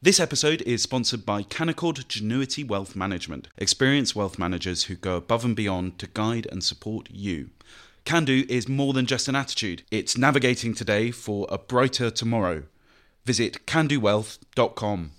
This episode is sponsored by Canaccord Genuity Wealth Management, experienced wealth managers who go above and beyond to guide and support you. Can do is more than just an attitude, it's navigating today for a brighter tomorrow. Visit candowealth.com.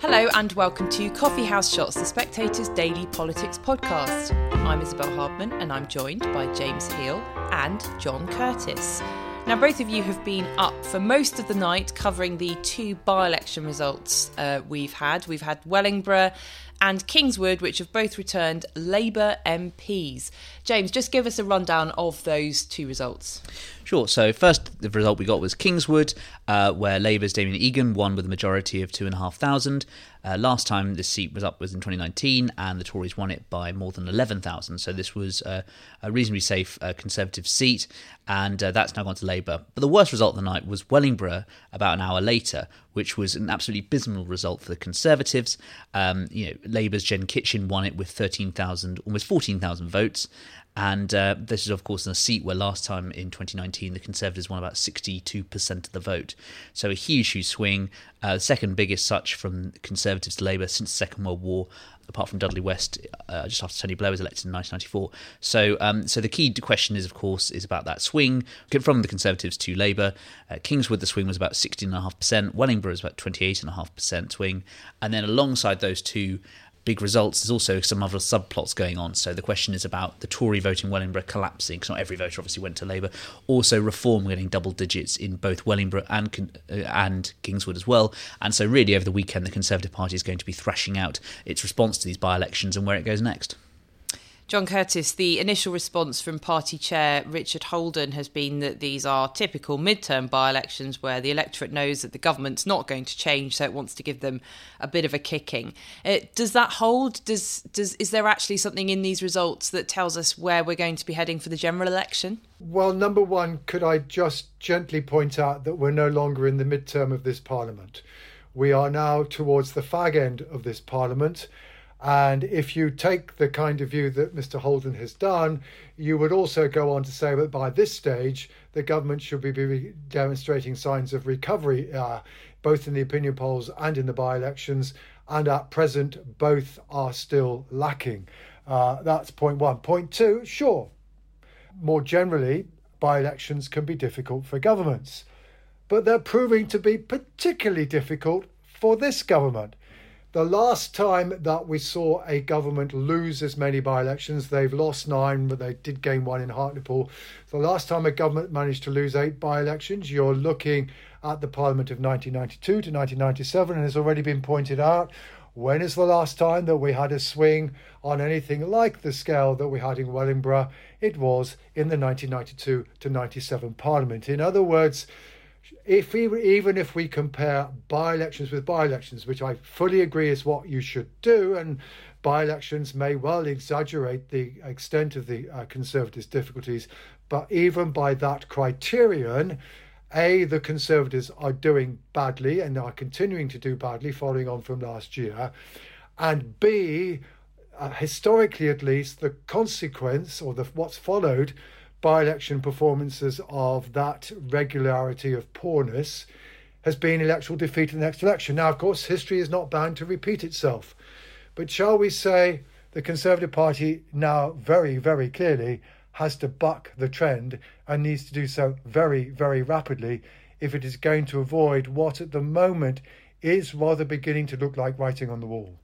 Hello and welcome to Coffee House Shots, the Spectator's daily politics podcast. I'm Isabel Hardman and I'm joined by James Heale and John Curtice. Now, both of you have been up for most of the night covering the two by election results uh, we've had. We've had Wellingborough and Kingswood, which have both returned Labour MPs. James, just give us a rundown of those two results. Sure. So first, the result we got was Kingswood, uh, where Labour's Damien Egan won with a majority of two and a half thousand. Uh, last time this seat was up was in 2019, and the Tories won it by more than 11,000. So this was uh, a reasonably safe uh, Conservative seat, and uh, that's now gone to Labour. But the worst result of the night was Wellingborough about an hour later, which was an absolutely abysmal result for the Conservatives. Um, you know, Labour's Jen Kitchen won it with 13,000, almost 14,000 votes. And uh, this is, of course, in a seat where last time in 2019 the Conservatives won about 62% of the vote. So a huge, huge swing. Uh, second biggest such from Conservatives to Labour since the Second World War, apart from Dudley West, uh, just after Tony Blair was elected in 1994. So, um, so the key question is, of course, is about that swing from the Conservatives to Labour. Uh, Kingswood, the swing was about 16.5%. Wellingborough was about 28.5% swing. And then alongside those two, big results, there's also some other subplots going on. So the question is about the Tory vote in Wellingborough collapsing, because not every voter obviously went to Labour. Also, Reform getting double digits in both Wellingborough and uh, and Kingswood as well. And so, really, over the weekend, the Conservative Party is going to be thrashing out its response to these by-elections and where it goes next. John Curtice, the initial response from party chair Richard Holden has been that these are typical midterm by elections where the electorate knows that the government's not going to change, so it wants to give them a bit of a kicking. Uh, does that hold? Does, does, is there actually something in these results that tells us where we're going to be heading for the general election? Well, number one, could I just gently point out that we're no longer in the midterm of this parliament? We are now towards the fag end of this parliament. And if you take the kind of view that Mr. Holden has done, you would also go on to say that by this stage, the government should be demonstrating signs of recovery, uh, both in the opinion polls and in the by elections. And at present, both are still lacking. Uh, that's point one. Point two, sure. More generally, by elections can be difficult for governments, but they're proving to be particularly difficult for this government. The last time that we saw a government lose as many by elections, they've lost nine, but they did gain one in Hartlepool. The last time a government managed to lose eight by elections, you're looking at the Parliament of 1992 to 1997, and it's already been pointed out. When is the last time that we had a swing on anything like the scale that we had in Wellingborough? It was in the 1992 to 97 Parliament. In other words, if we even if we compare by-elections with by-elections, which I fully agree is what you should do, and by-elections may well exaggerate the extent of the uh, Conservatives' difficulties, but even by that criterion, a the Conservatives are doing badly and are continuing to do badly, following on from last year, and b uh, historically at least the consequence or the what's followed by election performances of that regularity of poorness has been electoral defeat in the next election. Now, of course, history is not bound to repeat itself. But shall we say the Conservative Party now very, very clearly has to buck the trend and needs to do so very, very rapidly if it is going to avoid what at the moment is rather beginning to look like writing on the wall.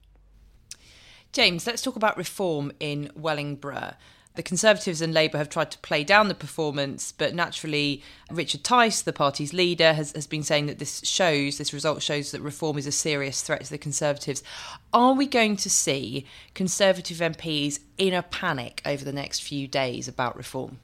James, let's talk about reform in Wellingborough the Conservatives and Labour have tried to play down the performance, but naturally, Richard Tice, the party's leader, has, has been saying that this shows, this result shows that reform is a serious threat to the Conservatives. Are we going to see Conservative MPs in a panic over the next few days about reform?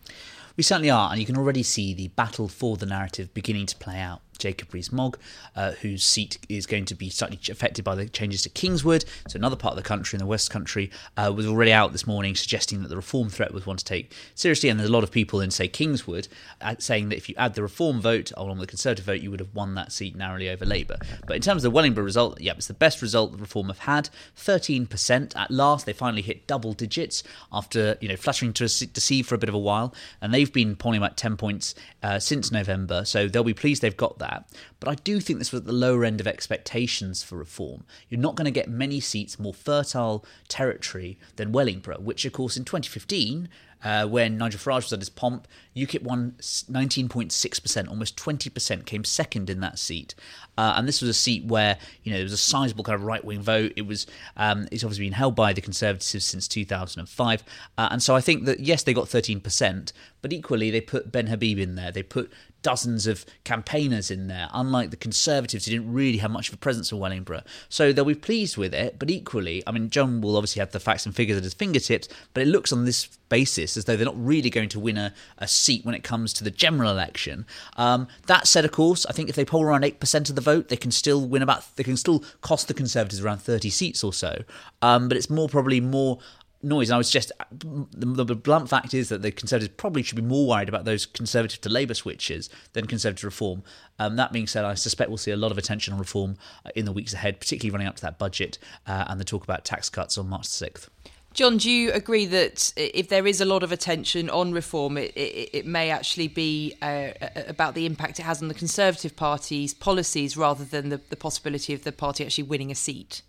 We certainly are, and you can already see the battle for the narrative beginning to play out. Jacob Rees-Mogg, uh, whose seat is going to be slightly affected by the changes to Kingswood, so another part of the country in the West Country, uh, was already out this morning suggesting that the reform threat was one to take seriously. And there's a lot of people in, say, Kingswood uh, saying that if you add the reform vote along with the Conservative vote, you would have won that seat narrowly over Labour. But in terms of the Wellingborough result, yeah, it's the best result the Reform have had. 13% at last. They finally hit double digits after you know fluttering to deceive for a bit of a while, and they've been polling about 10 points uh, since November. So they'll be pleased they've got that. But I do think this was at the lower end of expectations for reform. You're not going to get many seats more fertile territory than Wellingborough, which of course in 2015 uh, when Nigel Farage was at his pomp, UKIP won 19.6%, almost 20%, came second in that seat. Uh, and this was a seat where you know there was a sizable kind of right wing vote. It was um, it's obviously been held by the Conservatives since 2005, uh, and so I think that yes, they got 13%, but equally they put Ben Habib in there. They put dozens of campaigners in there, unlike the Conservatives who didn't really have much of a presence in Wellingborough. So they'll be pleased with it, but equally, I mean, John will obviously have the facts and figures at his fingertips, but it looks on this basis as though they're not really going to win a, a seat when it comes to the general election. Um, that said, of course, I think if they poll around 8% of the vote, they can still win about, they can still cost the Conservatives around 30 seats or so. Um, but it's more probably more noise. And I was just the, the, blunt fact is that the Conservatives probably should be more worried about those Conservative to Labour switches than Conservative reform. Um, that being said, I suspect we'll see a lot of attention on reform uh, in the weeks ahead, particularly running up to that budget uh, and the talk about tax cuts on March 6th. John, do you agree that if there is a lot of attention on reform, it, it, it may actually be uh, about the impact it has on the Conservative Party's policies rather than the, the possibility of the party actually winning a seat?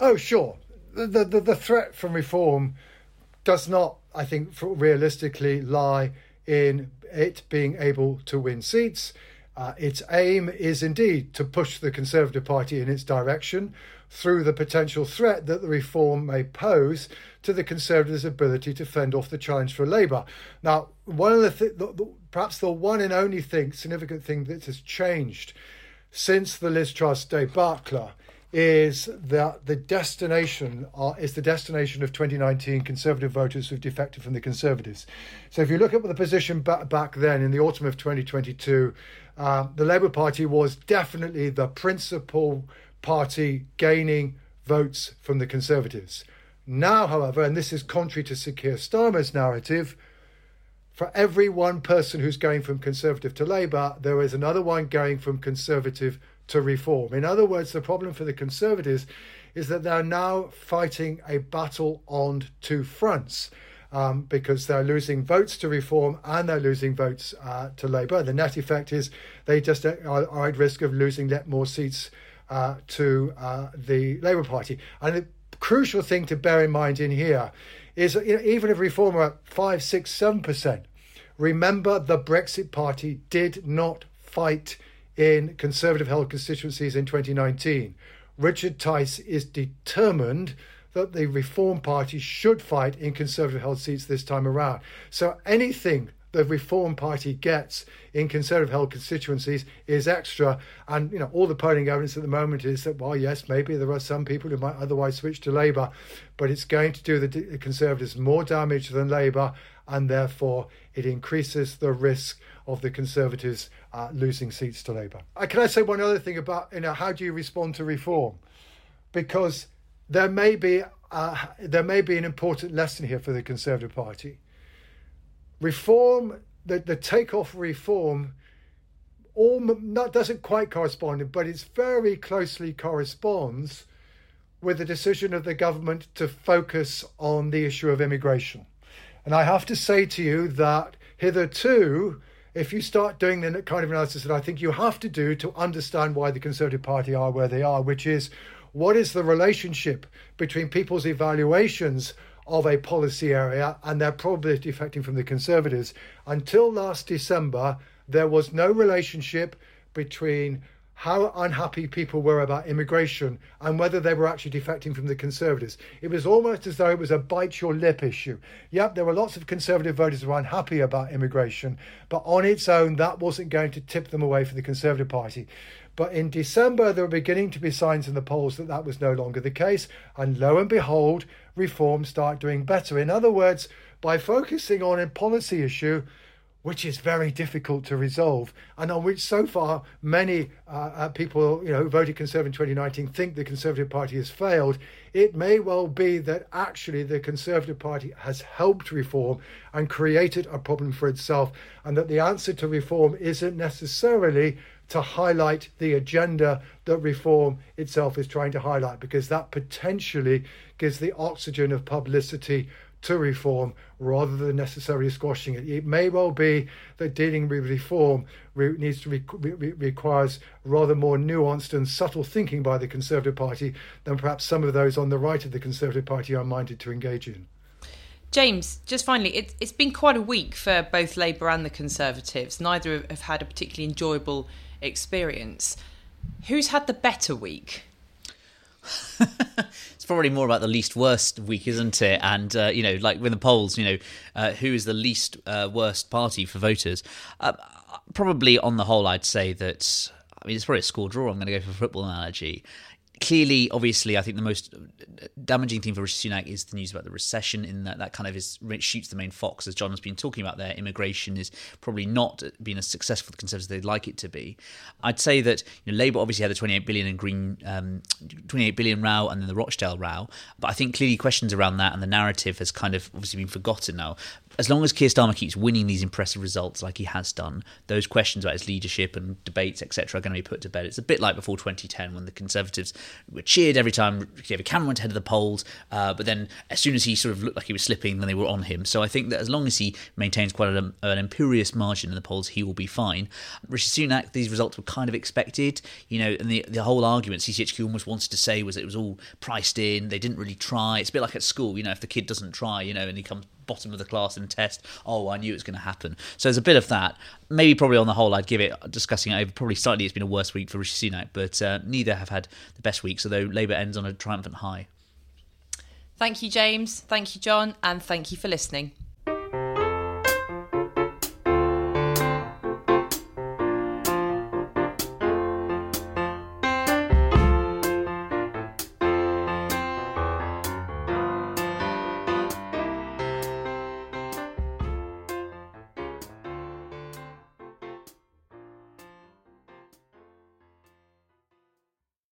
Oh, sure the, the, the threat from reform does not, I think, realistically lie in it being able to win seats. Uh, its aim is indeed to push the Conservative Party in its direction through the potential threat that the reform may pose to the Conservatives' ability to fend off the challenge for Labour. Now, one of the, th- the, the perhaps the one and only thing, significant thing that has changed since the Liz Truss debacle is that the destination are, is the destination of 2019 Conservative voters who've defected from the Conservatives. So if you look at the position back, back then in the autumn of 2022, uh, the Labour Party was definitely the principal party gaining votes from the Conservatives. Now, however, and this is contrary to Sir Keir Starmer's narrative, for every one person who's going from Conservative to Labour, there is another one going from Conservative to reform. In other words, the problem for the Conservatives is that they're now fighting a battle on two fronts. Um, because they're losing votes to reform and they're losing votes uh, to Labour. The net effect is they just are, are at risk of losing yet more seats uh, to uh, the Labour Party. And the crucial thing to bear in mind in here is you know, even if reform are at 5, 6, 7%, remember the Brexit Party did not fight in Conservative held constituencies in 2019. Richard Tice is determined that the Reform Party should fight in Conservative held seats this time around. So anything the Reform Party gets in Conservative held constituencies is extra. And, you know, all the polling evidence at the moment is that, well, yes, maybe there are some people who might otherwise switch to Labour, but it's going to do the Conservatives more damage than Labour, and therefore it increases the risk of the Conservatives uh, losing seats to Labour. Uh, can I say one other thing about you know how do you respond to reform? Because there may be uh, there may be an important lesson here for the Conservative Party. Reform, the the takeoff reform, all not doesn't quite correspond, but it's very closely corresponds with the decision of the government to focus on the issue of immigration. And I have to say to you that hitherto if you start doing the kind of analysis that I think you have to do to understand why the Conservative Party are where they are, which is what is the relationship between people's evaluations of a policy area and they're probably defecting from the Conservatives. Until last December, there was no relationship between how unhappy people were about immigration and whether they were actually defecting from the Conservatives. It was almost as though it was a bite your lip issue. Yep, there were lots of Conservative voters who were unhappy about immigration, but on its own, that wasn't going to tip them away for the Conservative Party. But in December, there were beginning to be signs in the polls that that was no longer the case. And lo and behold, reforms start doing better. In other words, by focusing on a policy issue, which is very difficult to resolve, and on which so far many uh, uh, people, you know, who voted Conservative in 2019 think the Conservative Party has failed. It may well be that actually the Conservative Party has helped reform and created a problem for itself, and that the answer to reform isn't necessarily to highlight the agenda that reform itself is trying to highlight, because that potentially gives the oxygen of publicity to reform rather than necessarily squashing it. It may well be that dealing with reform re- needs to re- re- requires rather more nuanced and subtle thinking by the Conservative Party than perhaps some of those on the right of the Conservative Party are minded to engage in. James, just finally, it, it's been quite a week for both Labour and the Conservatives. Neither have had a particularly enjoyable experience. Who's had the better week? it's probably more about the least worst week, isn't it? And uh, you know, like with the polls, you know, uh, who is the least uh, worst party for voters? Uh, probably, on the whole, I'd say that. I mean, it's probably a score draw. I'm going to go for football analogy clearly, obviously, I think the most damaging thing for Rishi Sunak is the news about the recession. In that, that kind of is shoots the main fox, as John has been talking about. There, immigration is probably not being as successful for the Conservatives they'd like it to be. I'd say that you know, Labour obviously had the 28 billion in green, um, 28 billion row, and then the Rochdale row. But I think clearly questions around that and the narrative has kind of obviously been forgotten now as long as Keir Starmer keeps winning these impressive results like he has done, those questions about his leadership and debates, etc., are going to be put to bed. It's a bit like before 2010 when the Conservatives were cheered every time David Cameron went ahead of the polls, uh, but then as soon as he sort of looked like he was slipping, then they were on him. So I think that as long as he maintains quite an, an imperious margin in the polls, he will be fine. Rishi Sunak, these results were kind of expected, you know, and the, the whole argument CCHQ almost wanted to say was it was all priced in, they didn't really try. It's a bit like at school, you know, if the kid doesn't try, you know, and he comes bottom of the class in test. Oh, I knew it was going to happen. So there's a bit of that. Maybe probably on the whole, I'd give it discussing it over. Probably slightly, it's been a worse week for Rishi Sunak, but uh, neither have had the best weeks. Although Labour ends on a triumphant high. Thank you, James. Thank you, John, and thank you for listening.